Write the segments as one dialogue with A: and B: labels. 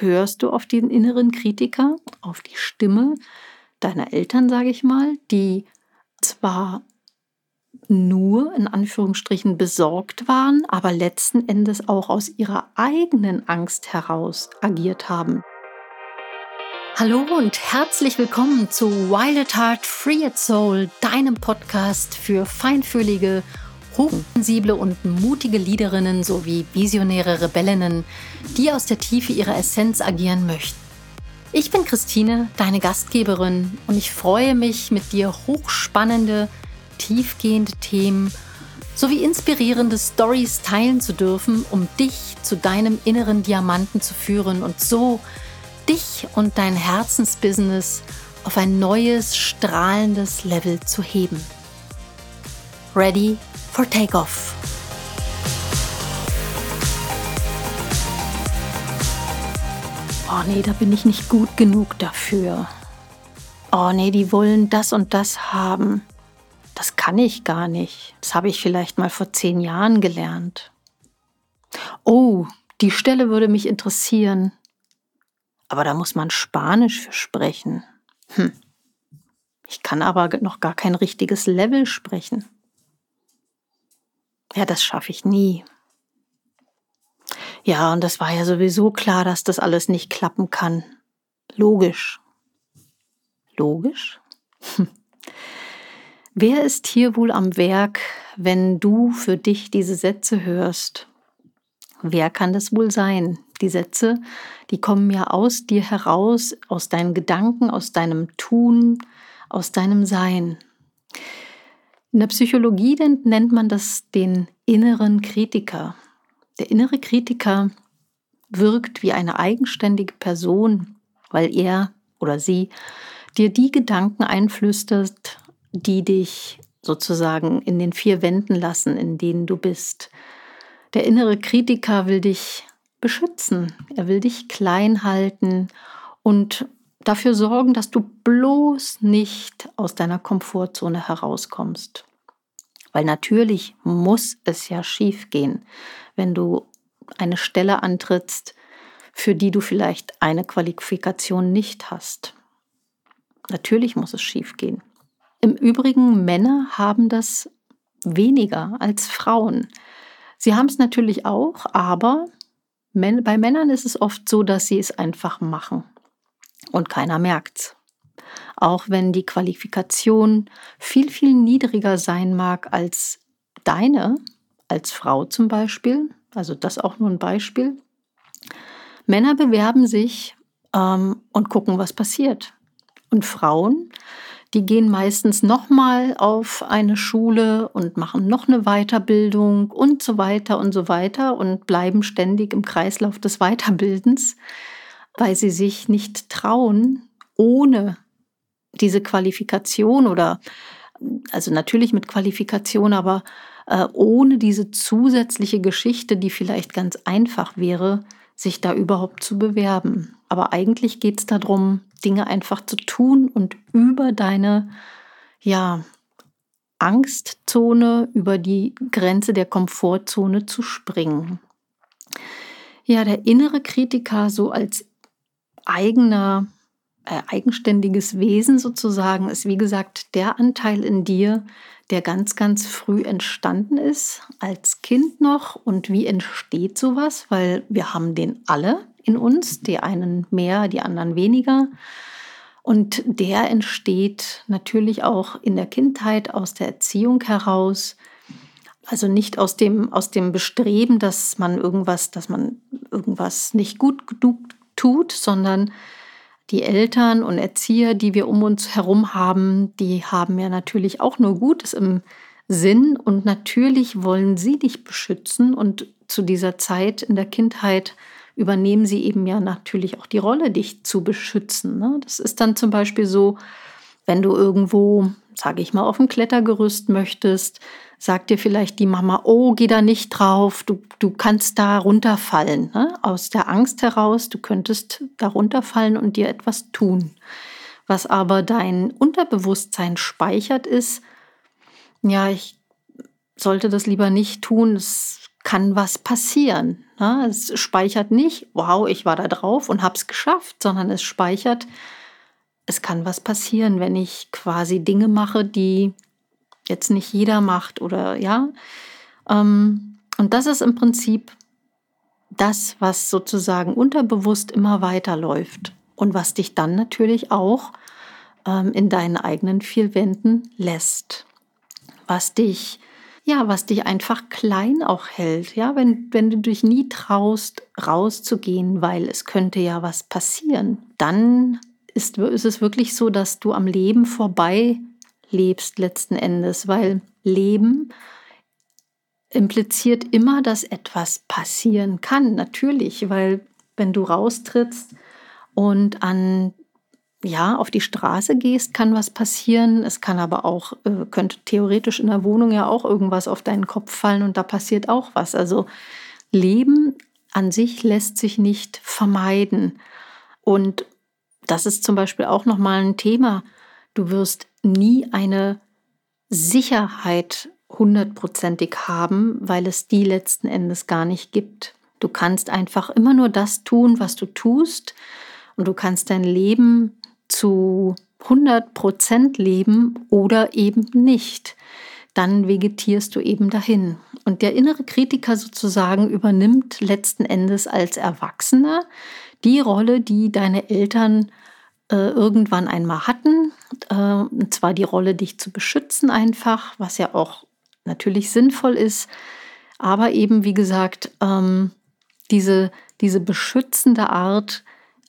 A: hörst du auf den inneren Kritiker, auf die Stimme deiner Eltern, sage ich mal, die zwar nur in Anführungsstrichen besorgt waren, aber letzten Endes auch aus ihrer eigenen Angst heraus agiert haben. Hallo und herzlich willkommen zu Wild at Heart Free at Soul, deinem Podcast für feinfühlige, hochsensible und mutige Liederinnen sowie visionäre Rebellinnen, die aus der Tiefe ihrer Essenz agieren möchten. Ich bin Christine, deine Gastgeberin, und ich freue mich, mit dir hochspannende, tiefgehende Themen sowie inspirierende Stories teilen zu dürfen, um dich zu deinem inneren Diamanten zu führen und so dich und dein Herzensbusiness auf ein neues, strahlendes Level zu heben. Ready for takeoff. Oh nee, da bin ich nicht gut genug dafür. Oh nee, die wollen das und das haben. Das kann ich gar nicht. Das habe ich vielleicht mal vor zehn Jahren gelernt. Oh, die Stelle würde mich interessieren. Aber da muss man Spanisch für sprechen. Hm. Ich kann aber noch gar kein richtiges Level sprechen. Ja, das schaffe ich nie. Ja, und das war ja sowieso klar, dass das alles nicht klappen kann. Logisch. Logisch? Wer ist hier wohl am Werk, wenn du für dich diese Sätze hörst? Wer kann das wohl sein? Die Sätze, die kommen ja aus dir heraus, aus deinen Gedanken, aus deinem Tun, aus deinem Sein. In der Psychologie nennt man das den inneren Kritiker. Der innere Kritiker wirkt wie eine eigenständige Person, weil er oder sie dir die Gedanken einflüstert, die dich sozusagen in den vier Wänden lassen, in denen du bist. Der innere Kritiker will dich beschützen, er will dich klein halten und dafür sorgen, dass du bloß nicht aus deiner Komfortzone herauskommst. Weil natürlich muss es ja schief gehen, wenn du eine Stelle antrittst, für die du vielleicht eine Qualifikation nicht hast. Natürlich muss es schief gehen. Im Übrigen, Männer haben das weniger als Frauen. Sie haben es natürlich auch, aber bei Männern ist es oft so, dass sie es einfach machen und keiner merkt's. Auch wenn die Qualifikation viel, viel niedriger sein mag als deine, als Frau zum Beispiel, also das auch nur ein Beispiel. Männer bewerben sich ähm, und gucken, was passiert. Und Frauen, die gehen meistens nochmal auf eine Schule und machen noch eine Weiterbildung und so weiter und so weiter und bleiben ständig im Kreislauf des Weiterbildens weil sie sich nicht trauen, ohne diese Qualifikation oder also natürlich mit Qualifikation, aber äh, ohne diese zusätzliche Geschichte, die vielleicht ganz einfach wäre, sich da überhaupt zu bewerben. Aber eigentlich geht es darum, Dinge einfach zu tun und über deine ja, Angstzone, über die Grenze der Komfortzone zu springen. Ja, der innere Kritiker so als eigener, äh, eigenständiges Wesen sozusagen ist, wie gesagt, der Anteil in dir, der ganz, ganz früh entstanden ist, als Kind noch. Und wie entsteht sowas? Weil wir haben den alle in uns, die einen mehr, die anderen weniger. Und der entsteht natürlich auch in der Kindheit, aus der Erziehung heraus. Also nicht aus dem, aus dem Bestreben, dass man irgendwas, dass man irgendwas nicht gut genug tut, sondern die Eltern und Erzieher, die wir um uns herum haben, die haben ja natürlich auch nur Gutes im Sinn und natürlich wollen sie dich beschützen und zu dieser Zeit in der Kindheit übernehmen sie eben ja natürlich auch die Rolle, dich zu beschützen. Ne? Das ist dann zum Beispiel so, wenn du irgendwo, sage ich mal, auf dem Klettergerüst möchtest, sagt dir vielleicht die Mama, oh, geh da nicht drauf, du, du kannst da runterfallen. Ne? Aus der Angst heraus, du könntest da runterfallen und dir etwas tun. Was aber dein Unterbewusstsein speichert, ist, ja, ich sollte das lieber nicht tun, es kann was passieren. Ne? Es speichert nicht, wow, ich war da drauf und habe es geschafft, sondern es speichert, es kann was passieren, wenn ich quasi Dinge mache, die jetzt nicht jeder macht oder ja. Ähm, und das ist im Prinzip das, was sozusagen unterbewusst immer weiterläuft und was dich dann natürlich auch ähm, in deinen eigenen vier Wänden lässt, was dich ja, was dich einfach klein auch hält, ja, wenn, wenn du dich nie traust, rauszugehen, weil es könnte ja was passieren, dann ist, ist es wirklich so, dass du am Leben vorbei lebst letzten Endes, weil Leben impliziert immer, dass etwas passieren kann, natürlich, weil wenn du raustrittst und an ja, auf die Straße gehst, kann was passieren. Es kann aber auch, äh, könnte theoretisch in der Wohnung ja auch irgendwas auf deinen Kopf fallen und da passiert auch was. Also Leben an sich lässt sich nicht vermeiden. Und das ist zum Beispiel auch nochmal ein Thema. Du wirst nie eine Sicherheit hundertprozentig haben, weil es die letzten Endes gar nicht gibt. Du kannst einfach immer nur das tun, was du tust. Und du kannst dein Leben zu 100 Prozent leben oder eben nicht, dann vegetierst du eben dahin. Und der innere Kritiker sozusagen übernimmt letzten Endes als Erwachsener die Rolle, die deine Eltern irgendwann einmal hatten. Äh, und zwar die Rolle, dich zu beschützen einfach, was ja auch natürlich sinnvoll ist. Aber eben, wie gesagt, ähm, diese, diese beschützende Art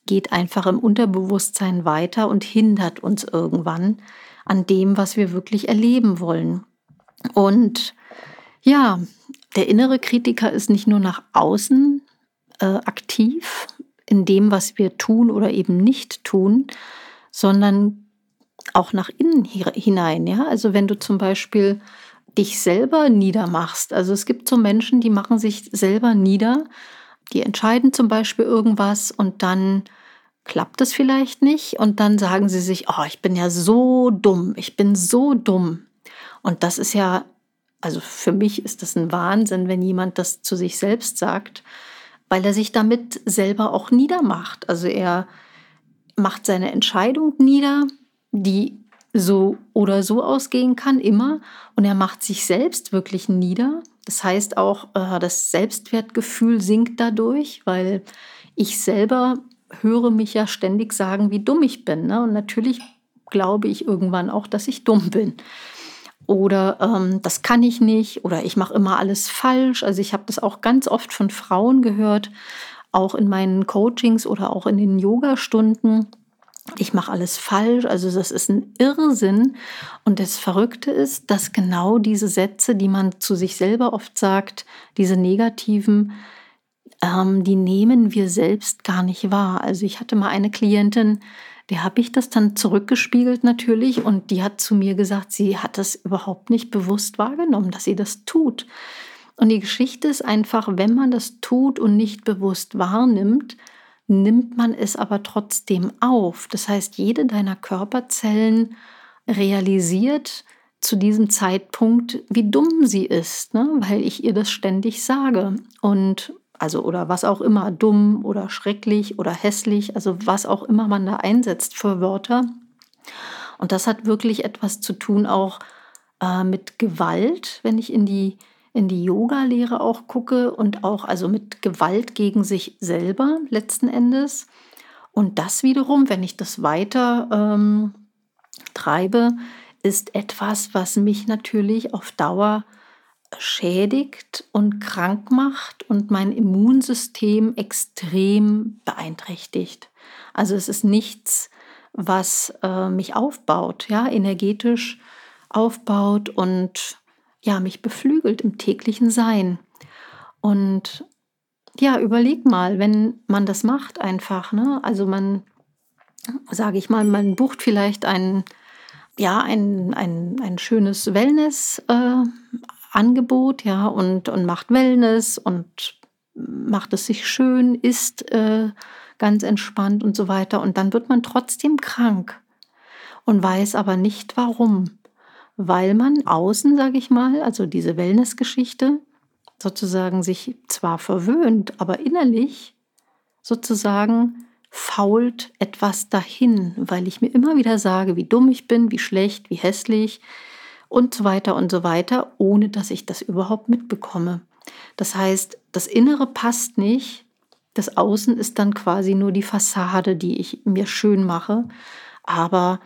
A: geht einfach im Unterbewusstsein weiter und hindert uns irgendwann an dem, was wir wirklich erleben wollen. Und ja, der innere Kritiker ist nicht nur nach außen äh, aktiv in dem, was wir tun oder eben nicht tun, sondern auch nach innen hinein. Ja? Also wenn du zum Beispiel dich selber niedermachst, also es gibt so Menschen, die machen sich selber nieder, die entscheiden zum Beispiel irgendwas und dann klappt es vielleicht nicht und dann sagen sie sich, oh, ich bin ja so dumm, ich bin so dumm. Und das ist ja, also für mich ist das ein Wahnsinn, wenn jemand das zu sich selbst sagt, weil er sich damit selber auch niedermacht. Also er macht seine Entscheidung nieder, die so oder so ausgehen kann, immer. Und er macht sich selbst wirklich nieder. Das heißt auch, äh, das Selbstwertgefühl sinkt dadurch, weil ich selber höre mich ja ständig sagen, wie dumm ich bin. Ne? Und natürlich glaube ich irgendwann auch, dass ich dumm bin. Oder ähm, das kann ich nicht oder ich mache immer alles falsch. Also ich habe das auch ganz oft von Frauen gehört, auch in meinen Coachings oder auch in den Yoga-Stunden. Ich mache alles falsch. Also das ist ein Irrsinn. Und das Verrückte ist, dass genau diese Sätze, die man zu sich selber oft sagt, diese negativen, ähm, die nehmen wir selbst gar nicht wahr. Also ich hatte mal eine Klientin, der habe ich das dann zurückgespiegelt natürlich und die hat zu mir gesagt, sie hat das überhaupt nicht bewusst wahrgenommen, dass sie das tut. Und die Geschichte ist einfach, wenn man das tut und nicht bewusst wahrnimmt, nimmt man es aber trotzdem auf. Das heißt, jede deiner Körperzellen realisiert zu diesem Zeitpunkt, wie dumm sie ist, ne? weil ich ihr das ständig sage. Und also oder was auch immer, dumm oder schrecklich oder hässlich, also was auch immer man da einsetzt für Wörter. Und das hat wirklich etwas zu tun auch äh, mit Gewalt, wenn ich in die, in die Yoga-Lehre auch gucke und auch also mit Gewalt gegen sich selber letzten Endes. Und das wiederum, wenn ich das weiter ähm, treibe, ist etwas, was mich natürlich auf Dauer schädigt und krank macht und mein Immunsystem extrem beeinträchtigt. Also es ist nichts, was äh, mich aufbaut, ja, energetisch aufbaut und ja, mich beflügelt im täglichen Sein. Und ja, überleg mal, wenn man das macht einfach, ne? Also man, sage ich mal, man bucht vielleicht ein, ja, ein, ein, ein schönes Wellness äh, Angebot, ja, und, und macht Wellness und macht es sich schön, isst äh, ganz entspannt und so weiter. Und dann wird man trotzdem krank und weiß aber nicht warum. Weil man außen, sage ich mal, also diese Wellness-Geschichte, sozusagen sich zwar verwöhnt, aber innerlich sozusagen fault etwas dahin, weil ich mir immer wieder sage, wie dumm ich bin, wie schlecht, wie hässlich und so weiter und so weiter, ohne dass ich das überhaupt mitbekomme. Das heißt, das Innere passt nicht, das Außen ist dann quasi nur die Fassade, die ich mir schön mache, aber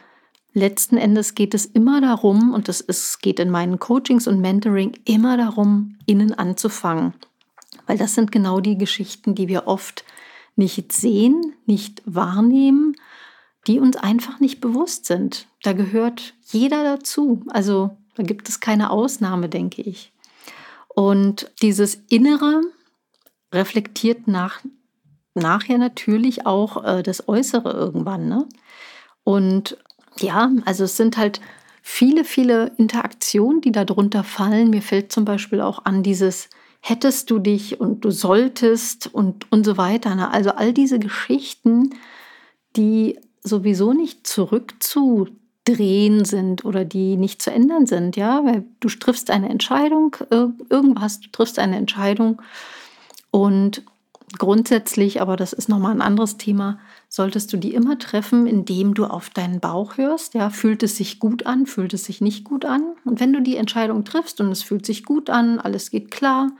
A: letzten Endes geht es immer darum, und es ist, geht in meinen Coachings und Mentoring immer darum, innen anzufangen. Weil das sind genau die Geschichten, die wir oft nicht sehen, nicht wahrnehmen, die uns einfach nicht bewusst sind. Da gehört jeder dazu. Also da gibt es keine Ausnahme, denke ich. Und dieses Innere reflektiert nach, nachher natürlich auch äh, das Äußere irgendwann. Ne? Und ja, also es sind halt viele, viele Interaktionen, die darunter fallen. Mir fällt zum Beispiel auch an dieses hättest du dich und du solltest und, und so weiter. Ne? Also all diese Geschichten, die sowieso nicht zurückzudrehen sind oder die nicht zu ändern sind, ja, weil du triffst eine Entscheidung, irgendwas, du triffst eine Entscheidung und grundsätzlich, aber das ist nochmal ein anderes Thema, solltest du die immer treffen, indem du auf deinen Bauch hörst. Ja, fühlt es sich gut an, fühlt es sich nicht gut an? Und wenn du die Entscheidung triffst und es fühlt sich gut an, alles geht klar,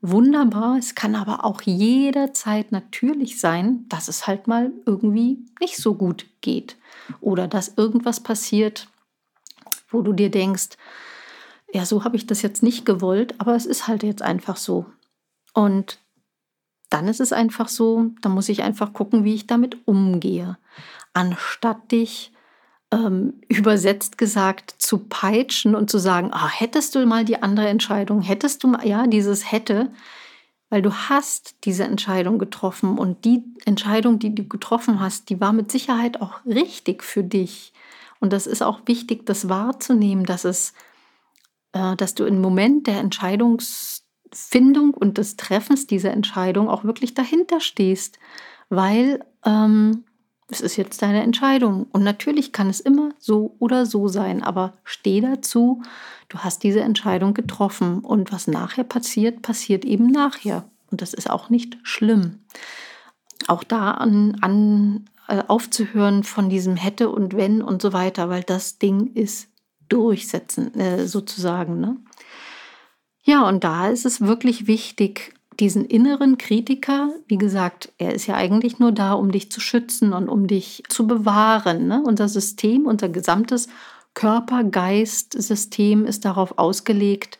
A: wunderbar. Es kann aber auch jederzeit natürlich sein, dass es halt mal irgendwie nicht so gut geht oder dass irgendwas passiert, wo du dir denkst, ja, so habe ich das jetzt nicht gewollt, aber es ist halt jetzt einfach so. Und dann ist es einfach so, da muss ich einfach gucken, wie ich damit umgehe. Anstatt dich ähm, übersetzt gesagt zu peitschen und zu sagen, ah, hättest du mal die andere Entscheidung, hättest du mal, ja, dieses hätte, weil du hast diese Entscheidung getroffen und die Entscheidung, die du getroffen hast, die war mit Sicherheit auch richtig für dich. Und das ist auch wichtig, das wahrzunehmen, dass es, äh, dass du im Moment der Entscheidungs Findung und des Treffens dieser Entscheidung auch wirklich dahinter stehst, weil ähm, es ist jetzt deine Entscheidung. Und natürlich kann es immer so oder so sein, aber steh dazu, du hast diese Entscheidung getroffen und was nachher passiert, passiert eben nachher. Und das ist auch nicht schlimm. Auch da an, an äh, aufzuhören von diesem hätte und wenn und so weiter, weil das Ding ist durchsetzen, äh, sozusagen. Ne? Ja, und da ist es wirklich wichtig, diesen inneren Kritiker, wie gesagt, er ist ja eigentlich nur da, um dich zu schützen und um dich zu bewahren. Ne? Unser System, unser gesamtes Körper-Geist-System ist darauf ausgelegt,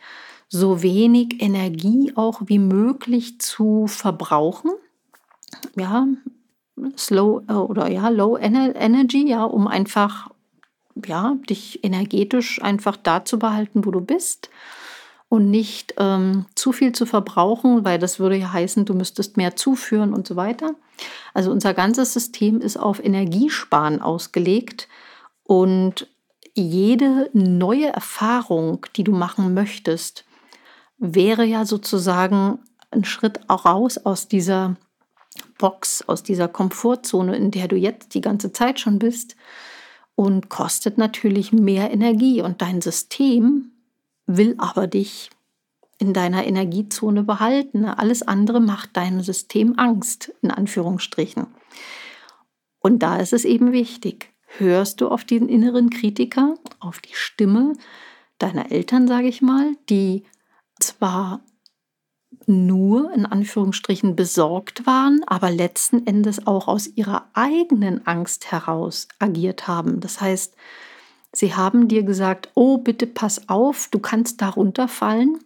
A: so wenig Energie auch wie möglich zu verbrauchen. Ja, slow äh, oder ja, low energy, ja, um einfach ja, dich energetisch einfach da zu behalten, wo du bist und nicht ähm, zu viel zu verbrauchen, weil das würde ja heißen, du müsstest mehr zuführen und so weiter. Also unser ganzes System ist auf Energiesparen ausgelegt und jede neue Erfahrung, die du machen möchtest, wäre ja sozusagen ein Schritt auch raus aus dieser Box, aus dieser Komfortzone, in der du jetzt die ganze Zeit schon bist und kostet natürlich mehr Energie und dein System will aber dich in deiner Energiezone behalten. Alles andere macht deinem System Angst, in Anführungsstrichen. Und da ist es eben wichtig, hörst du auf den inneren Kritiker, auf die Stimme deiner Eltern, sage ich mal, die zwar nur in Anführungsstrichen besorgt waren, aber letzten Endes auch aus ihrer eigenen Angst heraus agiert haben. Das heißt, Sie haben dir gesagt, oh, bitte pass auf, du kannst da runterfallen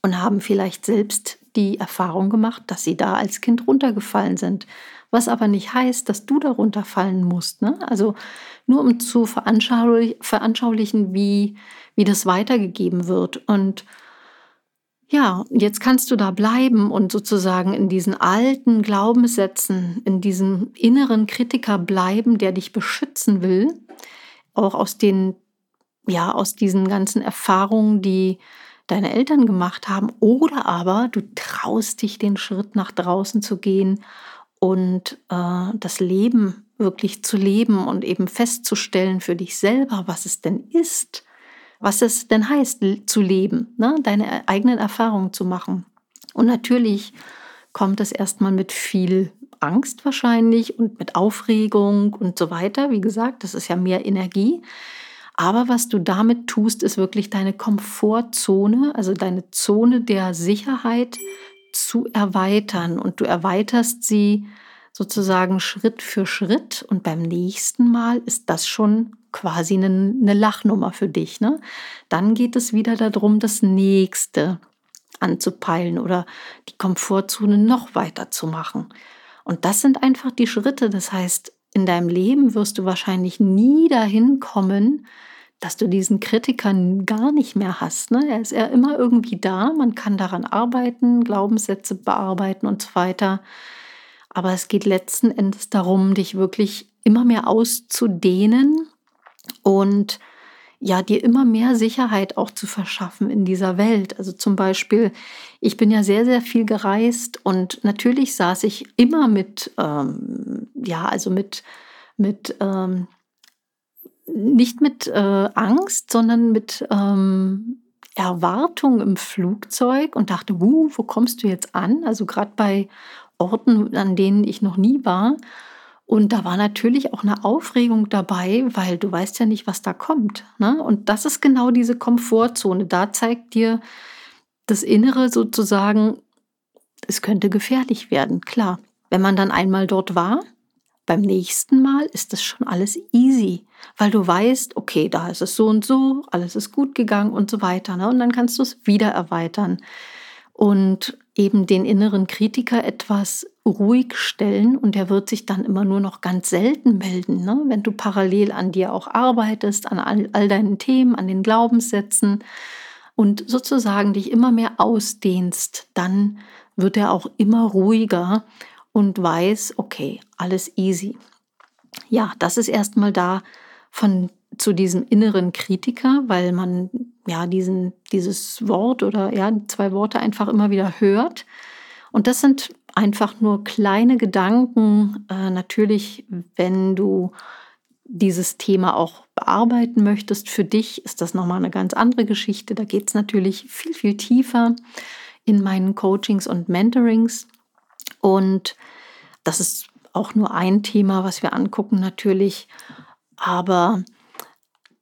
A: und haben vielleicht selbst die Erfahrung gemacht, dass sie da als Kind runtergefallen sind. Was aber nicht heißt, dass du da runterfallen musst. Ne? Also nur um zu veranschaulichen, wie, wie das weitergegeben wird. Und ja, jetzt kannst du da bleiben und sozusagen in diesen alten Glaubenssätzen, in diesem inneren Kritiker bleiben, der dich beschützen will auch aus den, ja, aus diesen ganzen Erfahrungen, die deine Eltern gemacht haben, oder aber du traust dich, den Schritt nach draußen zu gehen und äh, das Leben wirklich zu leben und eben festzustellen für dich selber, was es denn ist, was es denn heißt zu leben, ne? deine eigenen Erfahrungen zu machen. Und natürlich kommt es erstmal mit viel Angst wahrscheinlich und mit Aufregung und so weiter. Wie gesagt, das ist ja mehr Energie. Aber was du damit tust, ist wirklich deine Komfortzone, also deine Zone der Sicherheit zu erweitern. Und du erweiterst sie sozusagen Schritt für Schritt. Und beim nächsten Mal ist das schon quasi eine, Lachnummer für dich. Ne? Dann geht es wieder darum, das nächste anzupeilen oder die Komfortzone noch weiter zu machen. Und das sind einfach die Schritte. Das heißt, in deinem Leben wirst du wahrscheinlich nie dahin kommen, dass du diesen Kritiker gar nicht mehr hast. Ne? Er ist ja immer irgendwie da, man kann daran arbeiten, Glaubenssätze bearbeiten und so weiter. Aber es geht letzten Endes darum, dich wirklich immer mehr auszudehnen und ja, dir immer mehr Sicherheit auch zu verschaffen in dieser Welt. Also zum Beispiel, ich bin ja sehr, sehr viel gereist und natürlich saß ich immer mit, ähm, ja, also mit, mit, ähm, nicht mit äh, Angst, sondern mit ähm, Erwartung im Flugzeug und dachte, wo kommst du jetzt an? Also gerade bei Orten, an denen ich noch nie war. Und da war natürlich auch eine Aufregung dabei, weil du weißt ja nicht, was da kommt. Ne? Und das ist genau diese Komfortzone. Da zeigt dir das Innere sozusagen, es könnte gefährlich werden, klar. Wenn man dann einmal dort war, beim nächsten Mal ist das schon alles easy, weil du weißt, okay, da ist es so und so, alles ist gut gegangen und so weiter. Ne? Und dann kannst du es wieder erweitern und eben den inneren Kritiker etwas ruhig stellen und der wird sich dann immer nur noch ganz selten melden, ne? wenn du parallel an dir auch arbeitest, an all, all deinen Themen, an den Glaubenssätzen und sozusagen dich immer mehr ausdehnst, dann wird er auch immer ruhiger und weiß, okay, alles easy. Ja, das ist erstmal da von zu diesem inneren Kritiker, weil man ja diesen, dieses Wort oder ja, zwei Worte einfach immer wieder hört. Und das sind einfach nur kleine Gedanken. Äh, natürlich, wenn du dieses Thema auch bearbeiten möchtest, für dich ist das nochmal eine ganz andere Geschichte. Da geht es natürlich viel, viel tiefer in meinen Coachings und Mentorings. Und das ist auch nur ein Thema, was wir angucken natürlich. Aber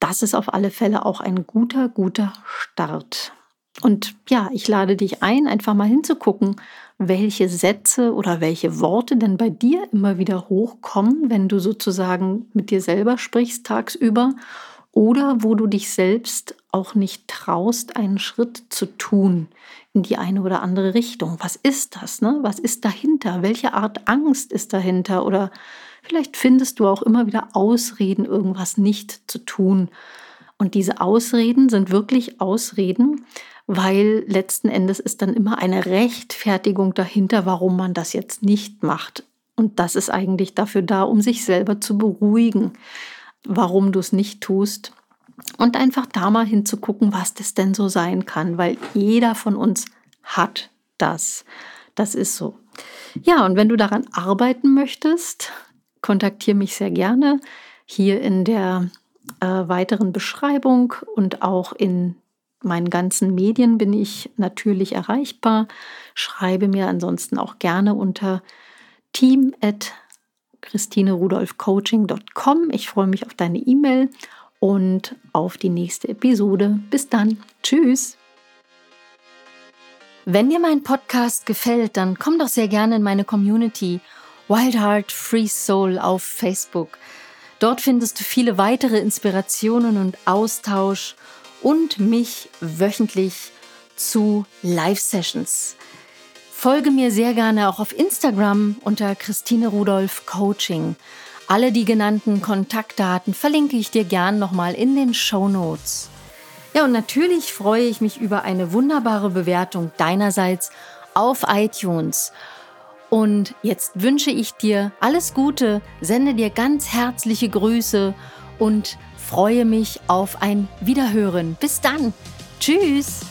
A: das ist auf alle Fälle auch ein guter, guter Start. Und ja, ich lade dich ein, einfach mal hinzugucken, welche Sätze oder welche Worte denn bei dir immer wieder hochkommen, wenn du sozusagen mit dir selber sprichst tagsüber oder wo du dich selbst auch nicht traust, einen Schritt zu tun in die eine oder andere Richtung. Was ist das? Ne? Was ist dahinter? Welche Art Angst ist dahinter? Oder Vielleicht findest du auch immer wieder Ausreden, irgendwas nicht zu tun. Und diese Ausreden sind wirklich Ausreden, weil letzten Endes ist dann immer eine Rechtfertigung dahinter, warum man das jetzt nicht macht. Und das ist eigentlich dafür da, um sich selber zu beruhigen, warum du es nicht tust. Und einfach da mal hinzugucken, was das denn so sein kann, weil jeder von uns hat das. Das ist so. Ja, und wenn du daran arbeiten möchtest, kontaktiere mich sehr gerne hier in der äh, weiteren Beschreibung und auch in meinen ganzen Medien bin ich natürlich erreichbar. Schreibe mir ansonsten auch gerne unter team at christinerudolfcoaching.com. Ich freue mich auf deine E-Mail und auf die nächste Episode. Bis dann. Tschüss. Wenn dir mein Podcast gefällt, dann komm doch sehr gerne in meine Community Wild Heart Free Soul auf Facebook. Dort findest du viele weitere Inspirationen und Austausch und mich wöchentlich zu Live-Sessions. Folge mir sehr gerne auch auf Instagram unter Christine Rudolph Coaching. Alle die genannten Kontaktdaten verlinke ich dir gern nochmal in den Show Notes. Ja, und natürlich freue ich mich über eine wunderbare Bewertung deinerseits auf iTunes. Und jetzt wünsche ich dir alles Gute, sende dir ganz herzliche Grüße und freue mich auf ein Wiederhören. Bis dann. Tschüss.